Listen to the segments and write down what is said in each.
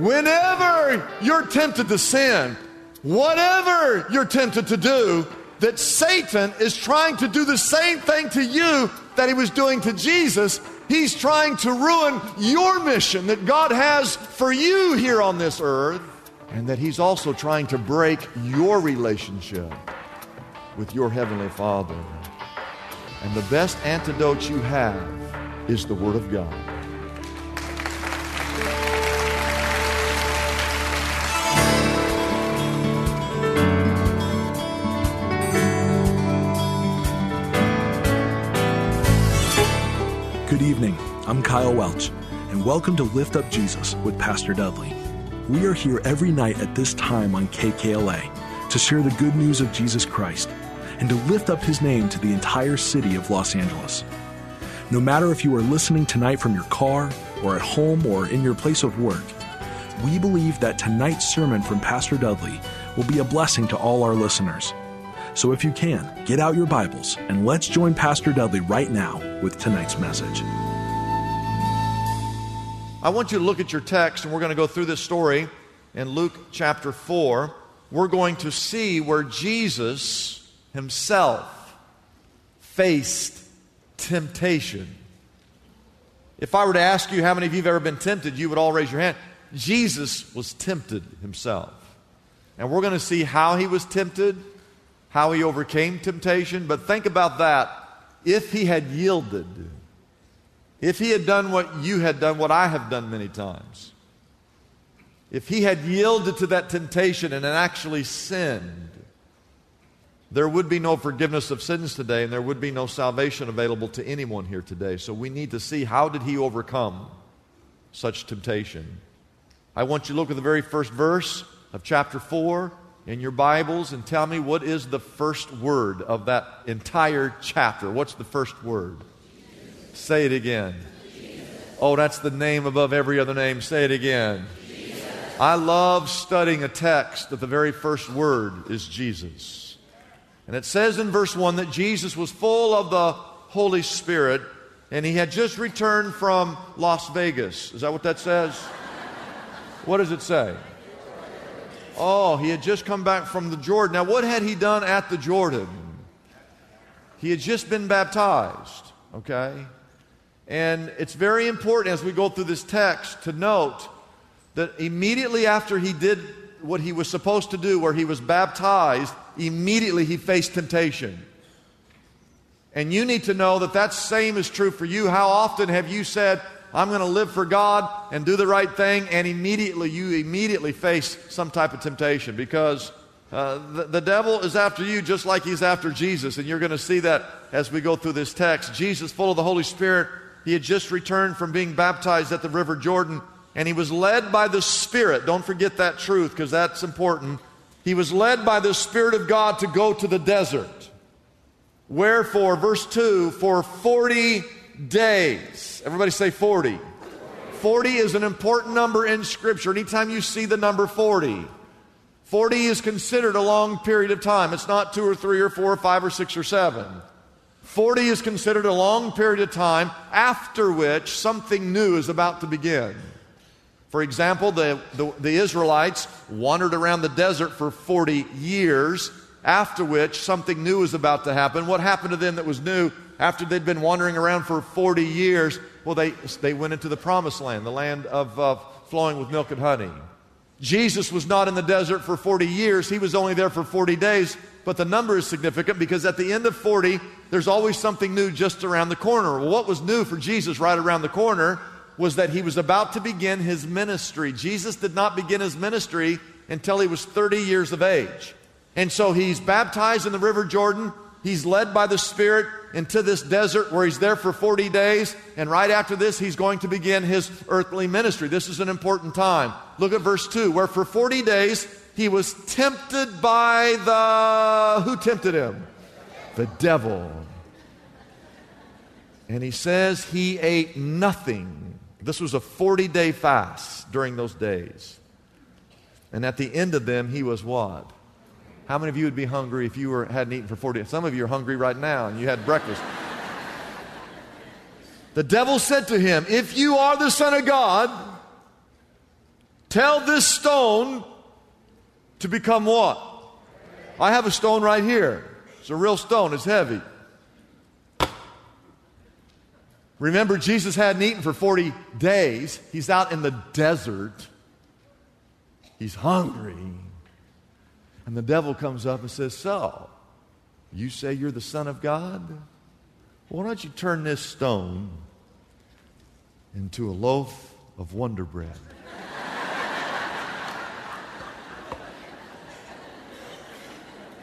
Whenever you're tempted to sin, whatever you're tempted to do, that Satan is trying to do the same thing to you that he was doing to Jesus. He's trying to ruin your mission that God has for you here on this earth, and that he's also trying to break your relationship with your Heavenly Father. And the best antidote you have is the Word of God. Kyle Welch, and welcome to Lift Up Jesus with Pastor Dudley. We are here every night at this time on KKLA to share the good news of Jesus Christ and to lift up his name to the entire city of Los Angeles. No matter if you are listening tonight from your car, or at home, or in your place of work, we believe that tonight's sermon from Pastor Dudley will be a blessing to all our listeners. So if you can, get out your Bibles and let's join Pastor Dudley right now with tonight's message. I want you to look at your text, and we're going to go through this story in Luke chapter 4. We're going to see where Jesus himself faced temptation. If I were to ask you how many of you have ever been tempted, you would all raise your hand. Jesus was tempted himself. And we're going to see how he was tempted, how he overcame temptation. But think about that. If he had yielded, if he had done what you had done, what I have done many times, if he had yielded to that temptation and actually sinned, there would be no forgiveness of sins today and there would be no salvation available to anyone here today. So we need to see how did he overcome such temptation. I want you to look at the very first verse of chapter 4 in your Bibles and tell me what is the first word of that entire chapter. What's the first word? Say it again. Jesus. Oh, that's the name above every other name. Say it again. Jesus. I love studying a text that the very first word is Jesus. And it says in verse 1 that Jesus was full of the Holy Spirit and he had just returned from Las Vegas. Is that what that says? What does it say? Oh, he had just come back from the Jordan. Now, what had he done at the Jordan? He had just been baptized, okay? And it's very important as we go through this text to note that immediately after he did what he was supposed to do, where he was baptized, immediately he faced temptation. And you need to know that that same is true for you. How often have you said, I'm going to live for God and do the right thing, and immediately you immediately face some type of temptation because uh, the, the devil is after you just like he's after Jesus. And you're going to see that as we go through this text. Jesus, full of the Holy Spirit, he had just returned from being baptized at the River Jordan, and he was led by the Spirit. Don't forget that truth because that's important. He was led by the Spirit of God to go to the desert. Wherefore, verse 2, for 40 days. Everybody say 40. 40 is an important number in Scripture. Anytime you see the number 40, 40 is considered a long period of time. It's not two or three or four or five or six or seven. 40 is considered a long period of time after which something new is about to begin. For example, the, the, the, Israelites wandered around the desert for 40 years, after which something new was about to happen. What happened to them that was new after they'd been wandering around for 40 years? Well, they, they went into the promised land, the land of flowing with milk and honey. Jesus was not in the desert for 40 years, he was only there for 40 days. But the number is significant because at the end of 40, there's always something new just around the corner. Well, what was new for Jesus right around the corner was that he was about to begin his ministry. Jesus did not begin his ministry until he was 30 years of age. And so he's baptized in the River Jordan. He's led by the Spirit. into this desert where he's there for 40 days. And right after this, he's going to begin his earthly ministry. This is an important time. Look at verse 2 where for 40 days he was tempted by the. Who tempted him? The devil. And he says he ate nothing. This was a 40 day fast during those days. And at the end of them, he was what? How many of you would be hungry if you were, hadn't eaten for 40 Some of you are hungry right now and you had breakfast. the devil said to him, If you are the Son of God, tell this stone to become what? I have a stone right here. It's a real stone, it's heavy. Remember, Jesus hadn't eaten for 40 days. He's out in the desert. He's hungry. And the devil comes up and says, So, you say you're the Son of God? Why don't you turn this stone into a loaf of Wonder Bread?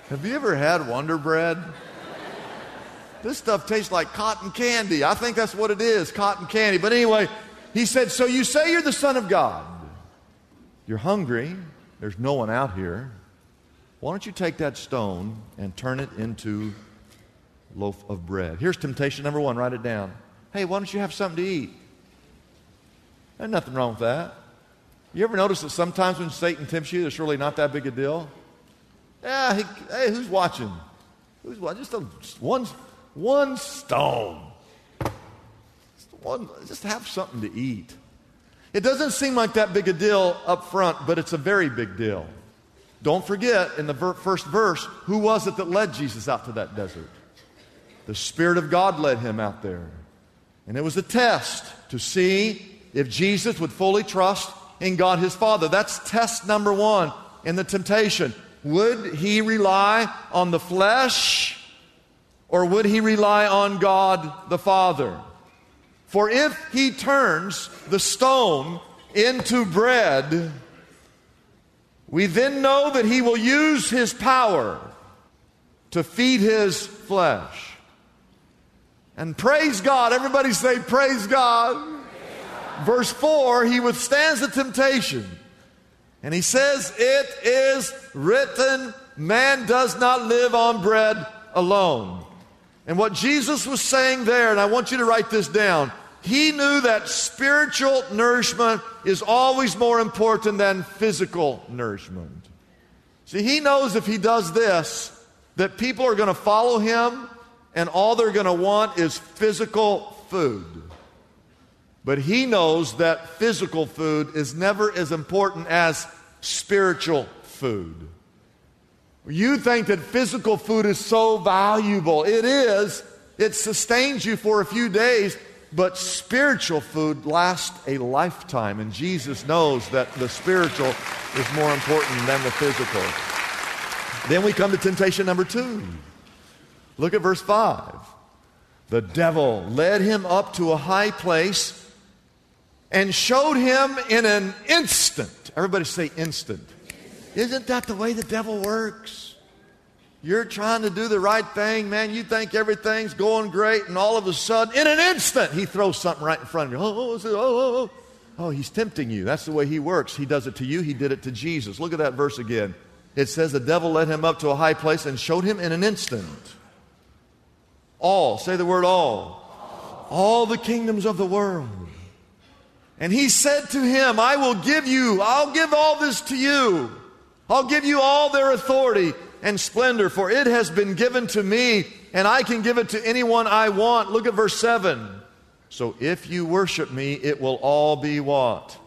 Have you ever had Wonder Bread? This stuff tastes like cotton candy. I think that's what it is cotton candy. But anyway, he said, So you say you're the Son of God. You're hungry. There's no one out here. Why don't you take that stone and turn it into loaf of bread? Here's temptation number one. Write it down. Hey, why don't you have something to eat? There's nothing wrong with that. You ever notice that sometimes when Satan tempts you, it's really not that big a deal? Yeah, he, hey, who's watching? Who's watching? Just a, one, one stone. Just, one, just have something to eat. It doesn't seem like that big a deal up front, but it's a very big deal. Don't forget, in the ver- first verse, who was it that led Jesus out to that desert? The Spirit of God led him out there. And it was a test to see if Jesus would fully trust in God his Father. That's test number one in the temptation. Would he rely on the flesh or would he rely on God the Father? For if he turns the stone into bread, we then know that he will use his power to feed his flesh. And praise God. Everybody say, Praise God. Praise God. Verse 4 he withstands the temptation. And he says, It is written, man does not live on bread alone. And what Jesus was saying there, and I want you to write this down, he knew that spiritual nourishment is always more important than physical nourishment. See, he knows if he does this, that people are going to follow him and all they're going to want is physical food. But he knows that physical food is never as important as spiritual food. You think that physical food is so valuable. It is. It sustains you for a few days, but spiritual food lasts a lifetime. And Jesus knows that the spiritual is more important than the physical. Then we come to temptation number two. Look at verse 5. The devil led him up to a high place and showed him in an instant. Everybody say instant. Isn't that the way the devil works? You're trying to do the right thing, man. You think everything's going great, and all of a sudden, in an instant, he throws something right in front of you. Oh oh, oh, oh, oh, oh. oh he's tempting you. That's the way he works. He does it to you, he did it to Jesus. Look at that verse again. It says, The devil led him up to a high place and showed him in an instant. All, say the word all. All the kingdoms of the world and he said to him, I will give you, I'll give all this to you. I'll give you all their authority and splendor, for it has been given to me, and I can give it to anyone I want. Look at verse 7. So if you worship me, it will all be what?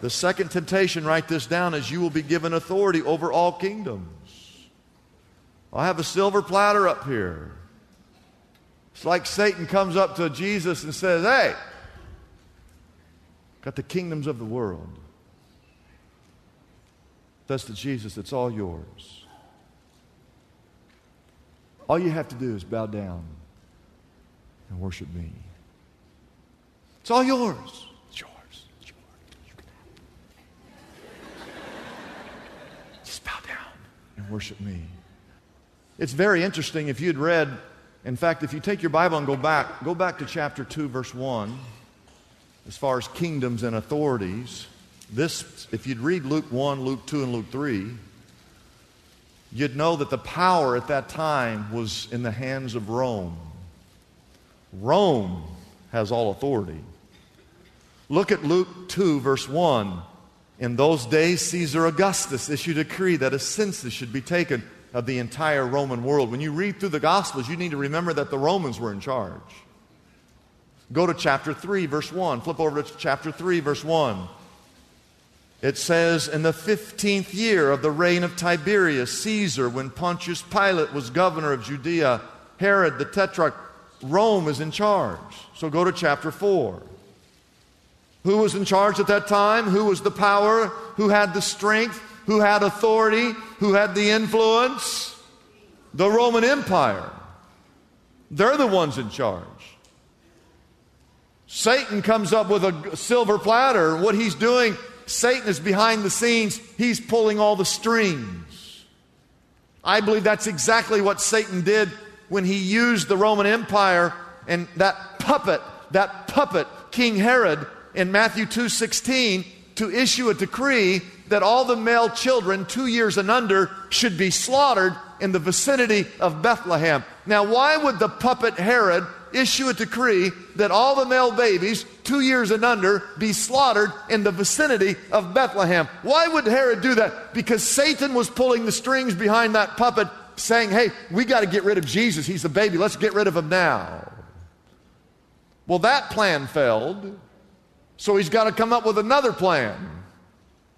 The second temptation, write this down, is you will be given authority over all kingdoms. I have a silver platter up here. It's like Satan comes up to Jesus and says, Hey, got the kingdoms of the world. That's to Jesus, it's all yours. All you have to do is bow down and worship me. It's all yours. It's yours. It's yours. You can have it. Just bow down and worship me. It's very interesting if you'd read In fact, if you take your Bible and go back, go back to chapter 2, verse 1, as far as kingdoms and authorities. This, if you'd read Luke 1, Luke 2, and Luke 3, you'd know that the power at that time was in the hands of Rome. Rome has all authority. Look at Luke 2, verse 1. In those days, Caesar Augustus issued a decree that a census should be taken of the entire Roman world. When you read through the Gospels, you need to remember that the Romans were in charge. Go to chapter 3, verse 1. Flip over to chapter 3, verse 1. It says, In the 15th year of the reign of Tiberius Caesar, when Pontius Pilate was governor of Judea, Herod the tetrarch, Rome is in charge. So go to chapter 4. Who was in charge at that time? Who was the power? Who had the strength? Who had authority? Who had the influence? The Roman Empire. They're the ones in charge. Satan comes up with a silver platter. What he's doing, Satan is behind the scenes, he's pulling all the strings. I believe that's exactly what Satan did when he used the Roman Empire and that puppet, that puppet, King Herod, in Matthew 2:16 to issue a decree that all the male children 2 years and under should be slaughtered in the vicinity of Bethlehem. Now, why would the puppet Herod issue a decree that all the male babies 2 years and under be slaughtered in the vicinity of Bethlehem? Why would Herod do that? Because Satan was pulling the strings behind that puppet saying, "Hey, we got to get rid of Jesus. He's the baby. Let's get rid of him now." Well, that plan failed. So he's got to come up with another plan.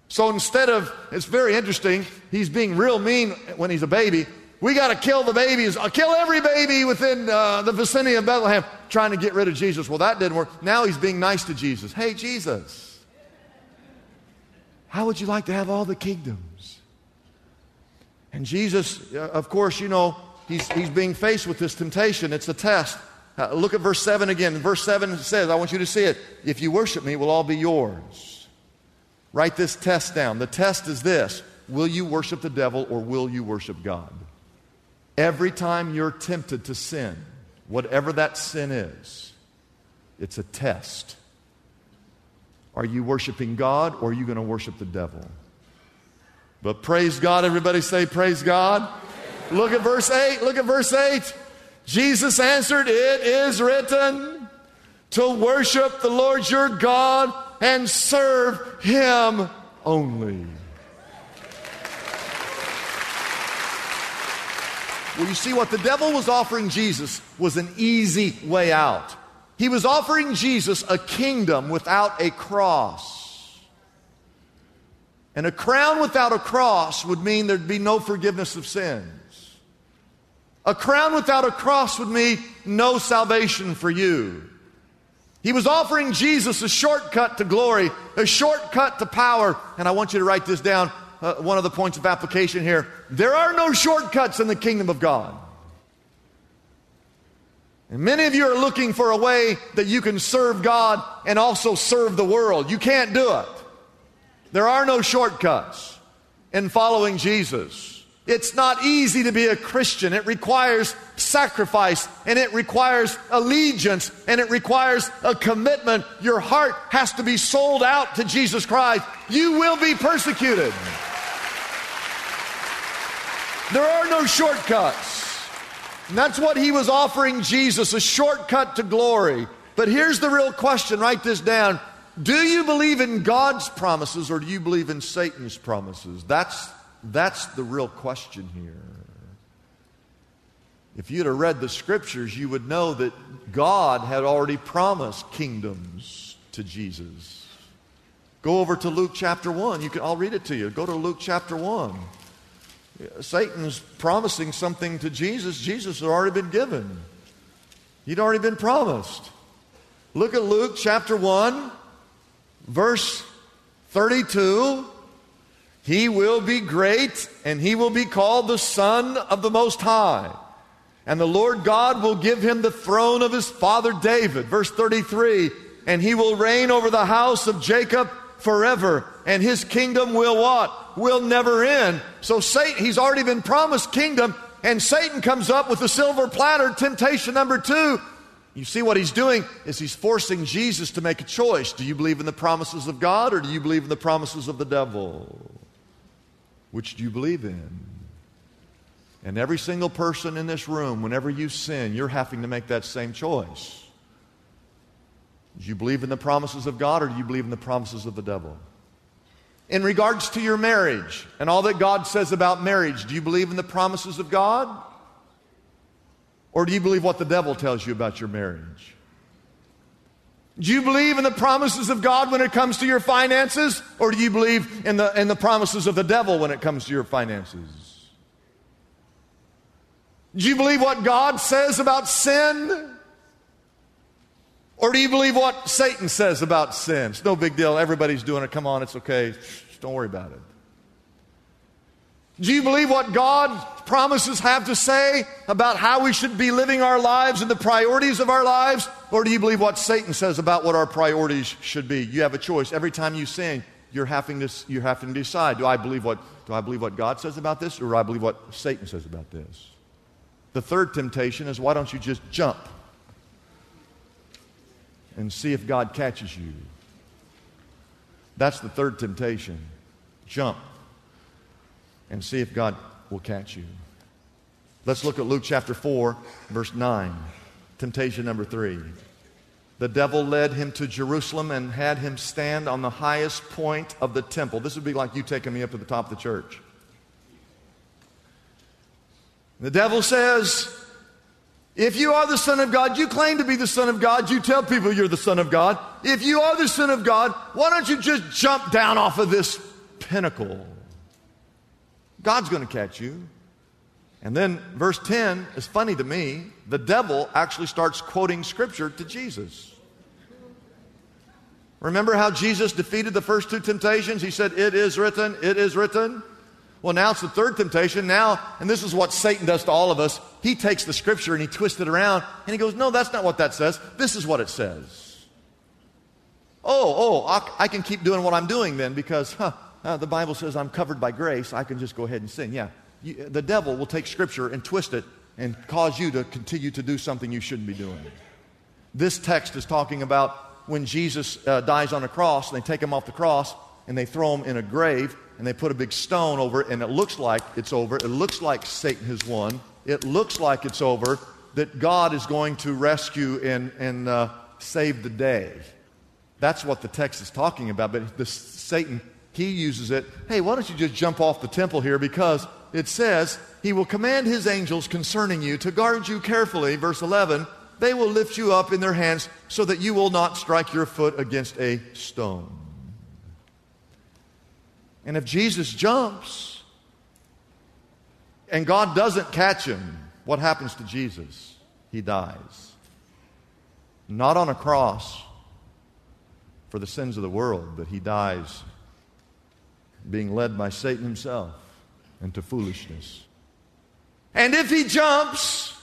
So instead of, it's very interesting, he's being real mean when he's a baby. We got to kill the babies, I'll uh, kill every baby within uh, the vicinity of Bethlehem, trying to get rid of Jesus. Well, that didn't work. Now he's being nice to Jesus. Hey, Jesus, how would you like to have all the kingdoms? And Jesus, uh, of course, you know, he's, he's being faced with this temptation. It's a test. Uh, look at verse 7 again. Verse 7 says, I want you to see it. If you worship me, it will all be yours. Write this test down. The test is this Will you worship the devil or will you worship God? Every time you're tempted to sin, whatever that sin is, it's a test. Are you worshiping God or are you going to worship the devil? But praise God, everybody say, Praise God. Look at verse 8. Look at verse 8. Jesus answered, It is written to worship the Lord your God and serve him only. Well, you see, what the devil was offering Jesus was an easy way out. He was offering Jesus a kingdom without a cross. And a crown without a cross would mean there'd be no forgiveness of sins. A crown without a cross would mean no salvation for you. He was offering Jesus a shortcut to glory, a shortcut to power. And I want you to write this down. Uh, one of the points of application here. There are no shortcuts in the kingdom of God. And many of you are looking for a way that you can serve God and also serve the world. You can't do it. There are no shortcuts in following Jesus. It's not easy to be a Christian. It requires sacrifice and it requires allegiance and it requires a commitment. Your heart has to be sold out to Jesus Christ. You will be persecuted. There are no shortcuts. And that's what he was offering Jesus a shortcut to glory. But here's the real question write this down. Do you believe in God's promises or do you believe in Satan's promises? That's that's the real question here. If you'd have read the scriptures, you would know that God had already promised kingdoms to Jesus. Go over to Luke chapter 1. You can, I'll read it to you. Go to Luke chapter 1. Satan's promising something to Jesus. Jesus had already been given, he'd already been promised. Look at Luke chapter 1, verse 32. He will be great, and he will be called the Son of the Most High. And the Lord God will give him the throne of his father David. Verse 33 And he will reign over the house of Jacob forever, and his kingdom will what? Will never end. So Satan, he's already been promised kingdom, and Satan comes up with a silver platter, temptation number two. You see what he's doing is he's forcing Jesus to make a choice. Do you believe in the promises of God or do you believe in the promises of the devil? Which do you believe in? And every single person in this room, whenever you sin, you're having to make that same choice. Do you believe in the promises of God or do you believe in the promises of the devil? In regards to your marriage and all that God says about marriage, do you believe in the promises of God? Or do you believe what the devil tells you about your marriage? Do you believe in the promises of God when it comes to your finances? Or do you believe in the, in the promises of the devil when it comes to your finances? Do you believe what God says about sin? Or do you believe what Satan says about sin? It's no big deal. Everybody's doing it. Come on, it's okay. Just don't worry about it. Do you believe what God's promises have to say about how we should be living our lives and the priorities of our lives? Or do you believe what Satan says about what our priorities should be? You have a choice. Every time you sin, you're having to, you're having to decide do I, believe what, do I believe what God says about this or do I believe what Satan says about this? The third temptation is why don't you just jump? And see if God catches you. That's the third temptation. Jump and see if God will catch you. Let's look at Luke chapter 4, verse 9. Temptation number 3. The devil led him to Jerusalem and had him stand on the highest point of the temple. This would be like you taking me up to the top of the church. The devil says, if you are the Son of God, you claim to be the Son of God, you tell people you're the Son of God. If you are the Son of God, why don't you just jump down off of this pinnacle? God's going to catch you. And then verse 10 is funny to me. The devil actually starts quoting scripture to Jesus. Remember how Jesus defeated the first two temptations? He said, It is written, it is written. Well, now it's the third temptation. Now, and this is what Satan does to all of us. He takes the scripture and he twists it around and he goes, No, that's not what that says. This is what it says. Oh, oh, I, can keep doing what I'm doing then because huh, uh, the Bible says I'm covered by grace. I can just go ahead and sin. Yeah. You, the devil will take scripture and twist it and cause you to continue to do something you shouldn't be doing. This text is talking about when Jesus uh, dies on a cross and they take him off the cross and they throw him in a grave and they put a big stone over it, and it looks like it's over. It looks like Satan has won. It looks like it's over, that God is going to rescue and, and uh, save the day. That's what the text is talking about. But Satan, he uses it. Hey, why don't you just jump off the temple here? Because it says, He will command His angels concerning you to guard you carefully. Verse 11, they will lift you up in their hands so that you will not strike your foot against a stone. And if Jesus jumps and God doesn't catch him, what happens to Jesus? He dies. Not on a cross for the sins of the world, but he dies being led by Satan himself into foolishness. And if he jumps,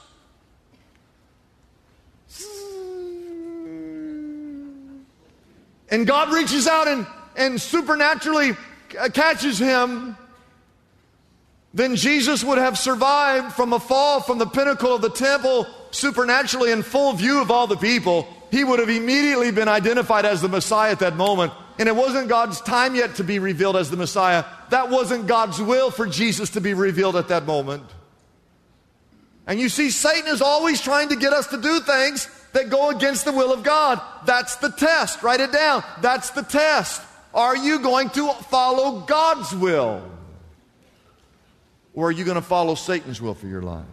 and God reaches out and, and supernaturally Uh, catches him, then Jesus would have survived from a fall from the pinnacle of the temple supernaturally in full view of all the people. He would have immediately been identified as the Messiah at that moment. And it wasn't God's time yet to be revealed as the Messiah. That wasn't God's will for Jesus to be revealed at that moment. And you see, Satan is always trying to get us to do things that go against the will of God. That's the test. Write it down. That's the test. Are you going to follow God's will? Or are you going to follow Satan's will for your life?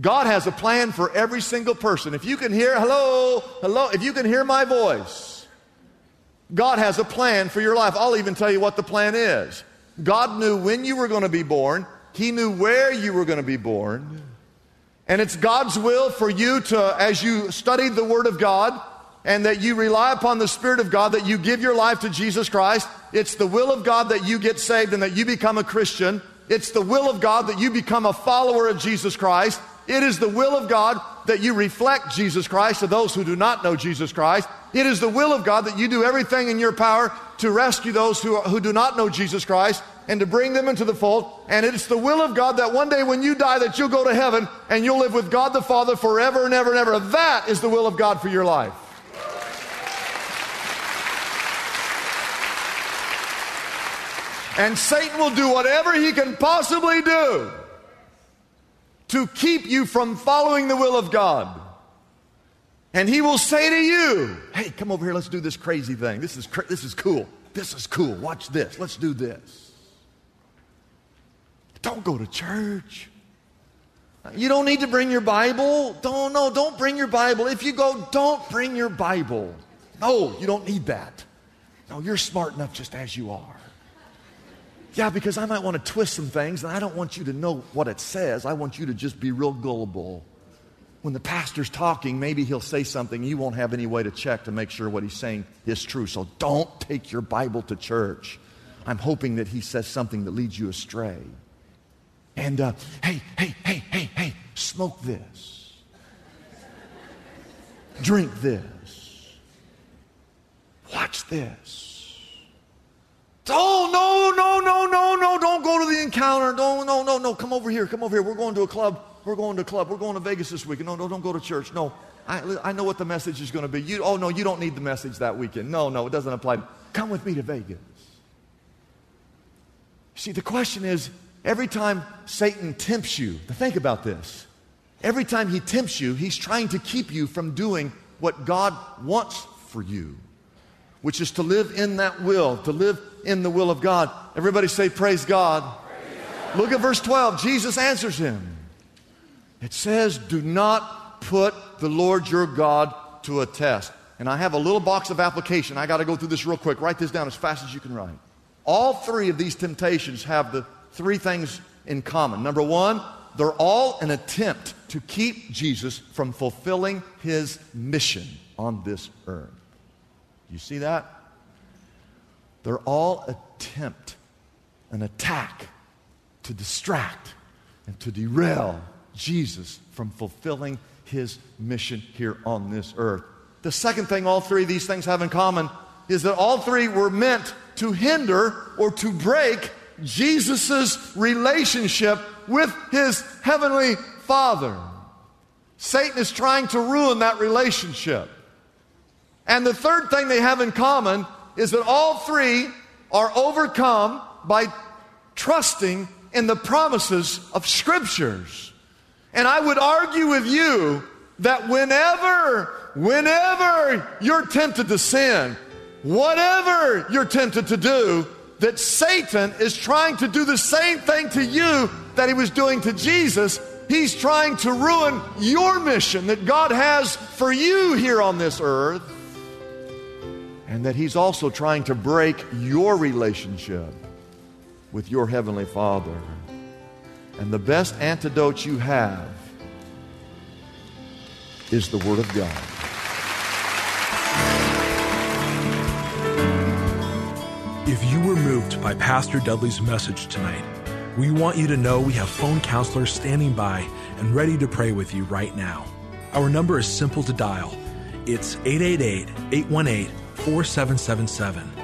God has a plan for every single person. If you can hear, hello, hello, if you can hear my voice, God has a plan for your life. I'll even tell you what the plan is. God knew when you were going to be born, He knew where you were going to be born. And it's God's will for you to, as you study the Word of God, and that you rely upon the Spirit of God, that you give your life to Jesus Christ. It's the will of God that you get saved and that you become a Christian. It's the will of God that you become a follower of Jesus Christ. It is the will of God that you reflect Jesus Christ to those who do not know Jesus Christ. It is the will of God that you do everything in your power to rescue those who, who do not know Jesus Christ and to bring them into the fold. And it's the will of God that one day when you die that you'll go to heaven and you'll live with God the Father forever and ever and ever. That is the will of God for your life. And Satan will do whatever he can possibly do to keep you from following the will of God. And he will say to you, Hey, come over here, let's do this crazy thing. This is, this is cool. This is cool. Watch this. Let's do this. Don't go to church. You don't need to bring your Bible. Don't, no, don't bring your Bible. If you go, don't bring your Bible. No, you don't need that. No, you're smart enough just as you are. Yeah, because I might want to twist some things, and I don't want you to know what it says. I want you to just be real gullible. When the pastor's talking, maybe he'll say something. You won't have any way to check to make sure what he's saying is true. So don't take your Bible to church. I'm hoping that he says something that leads you astray. And uh, hey, hey, hey, hey, hey, smoke this. Drink this. Watch this. Oh, no, no, no, no, no, don't go to the encounter. No, no, no, no, come over here, come over here. We're going to a club. We're going to a club. We're going to Vegas this weekend. No, no, don't go to church. No, I, I know what the message is going to be. You, oh, no, you don't need the message that weekend. No, no, it doesn't apply. Come with me to Vegas. See, the question is every time Satan tempts you, think about this. Every time he tempts you, he's trying to keep you from doing what God wants for you, which is to live in that will, to live in the will of God. Everybody say, Praise God. Praise God. Look at verse 12. Jesus answers him. It says, Do not put the Lord your God to a test. And I have a little box of application. I got to go through this real quick. Write this down as fast as you can write. All three of these temptations have the three things in common. Number one, they're all an attempt to keep Jesus from fulfilling his mission on this earth. You see that? They're all attempt, an attack to distract and to derail Jesus from fulfilling his mission here on this earth. The second thing all three of these things have in common is that all three were meant to hinder or to break Jesus' relationship with his heavenly Father. Satan is trying to ruin that relationship. And the third thing they have in common is that all three are overcome by trusting in the promises of scriptures. And I would argue with you that whenever, whenever you're tempted to sin, whatever you're tempted to do, that Satan is trying to do the same thing to you that he was doing to Jesus. He's trying to ruin your mission that God has for you here on this earth and that He's also trying to break your relationship with your Heavenly Father. And the best antidote you have is the Word of God. If you were moved by Pastor Dudley's message tonight, we want you to know we have phone counselors standing by and ready to pray with you right now. Our number is simple to dial. It's 888 818 4777.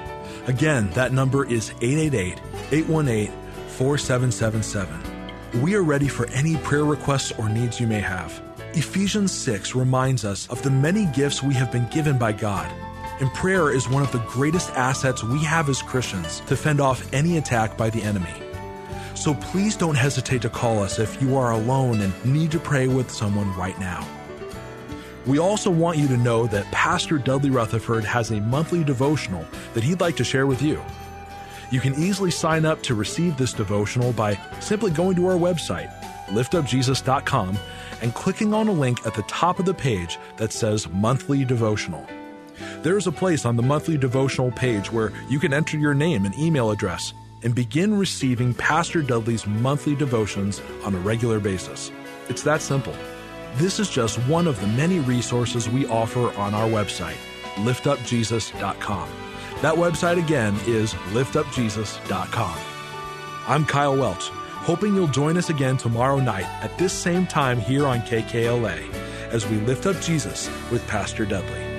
Again, that number is 888 818 4777. We are ready for any prayer requests or needs you may have. Ephesians 6 reminds us of the many gifts we have been given by God. And prayer is one of the greatest assets we have as Christians to fend off any attack by the enemy. So please don't hesitate to call us if you are alone and need to pray with someone right now. We also want you to know that Pastor Dudley Rutherford has a monthly devotional that he'd like to share with you. You can easily sign up to receive this devotional by simply going to our website, liftupjesus.com, and clicking on a link at the top of the page that says Monthly Devotional. There is a place on the monthly devotional page where you can enter your name and email address and begin receiving Pastor Dudley's monthly devotions on a regular basis. It's that simple. This is just one of the many resources we offer on our website, liftupjesus.com. That website again is liftupjesus.com. I'm Kyle Welch, hoping you'll join us again tomorrow night at this same time here on KKLA as we lift up Jesus with Pastor Dudley.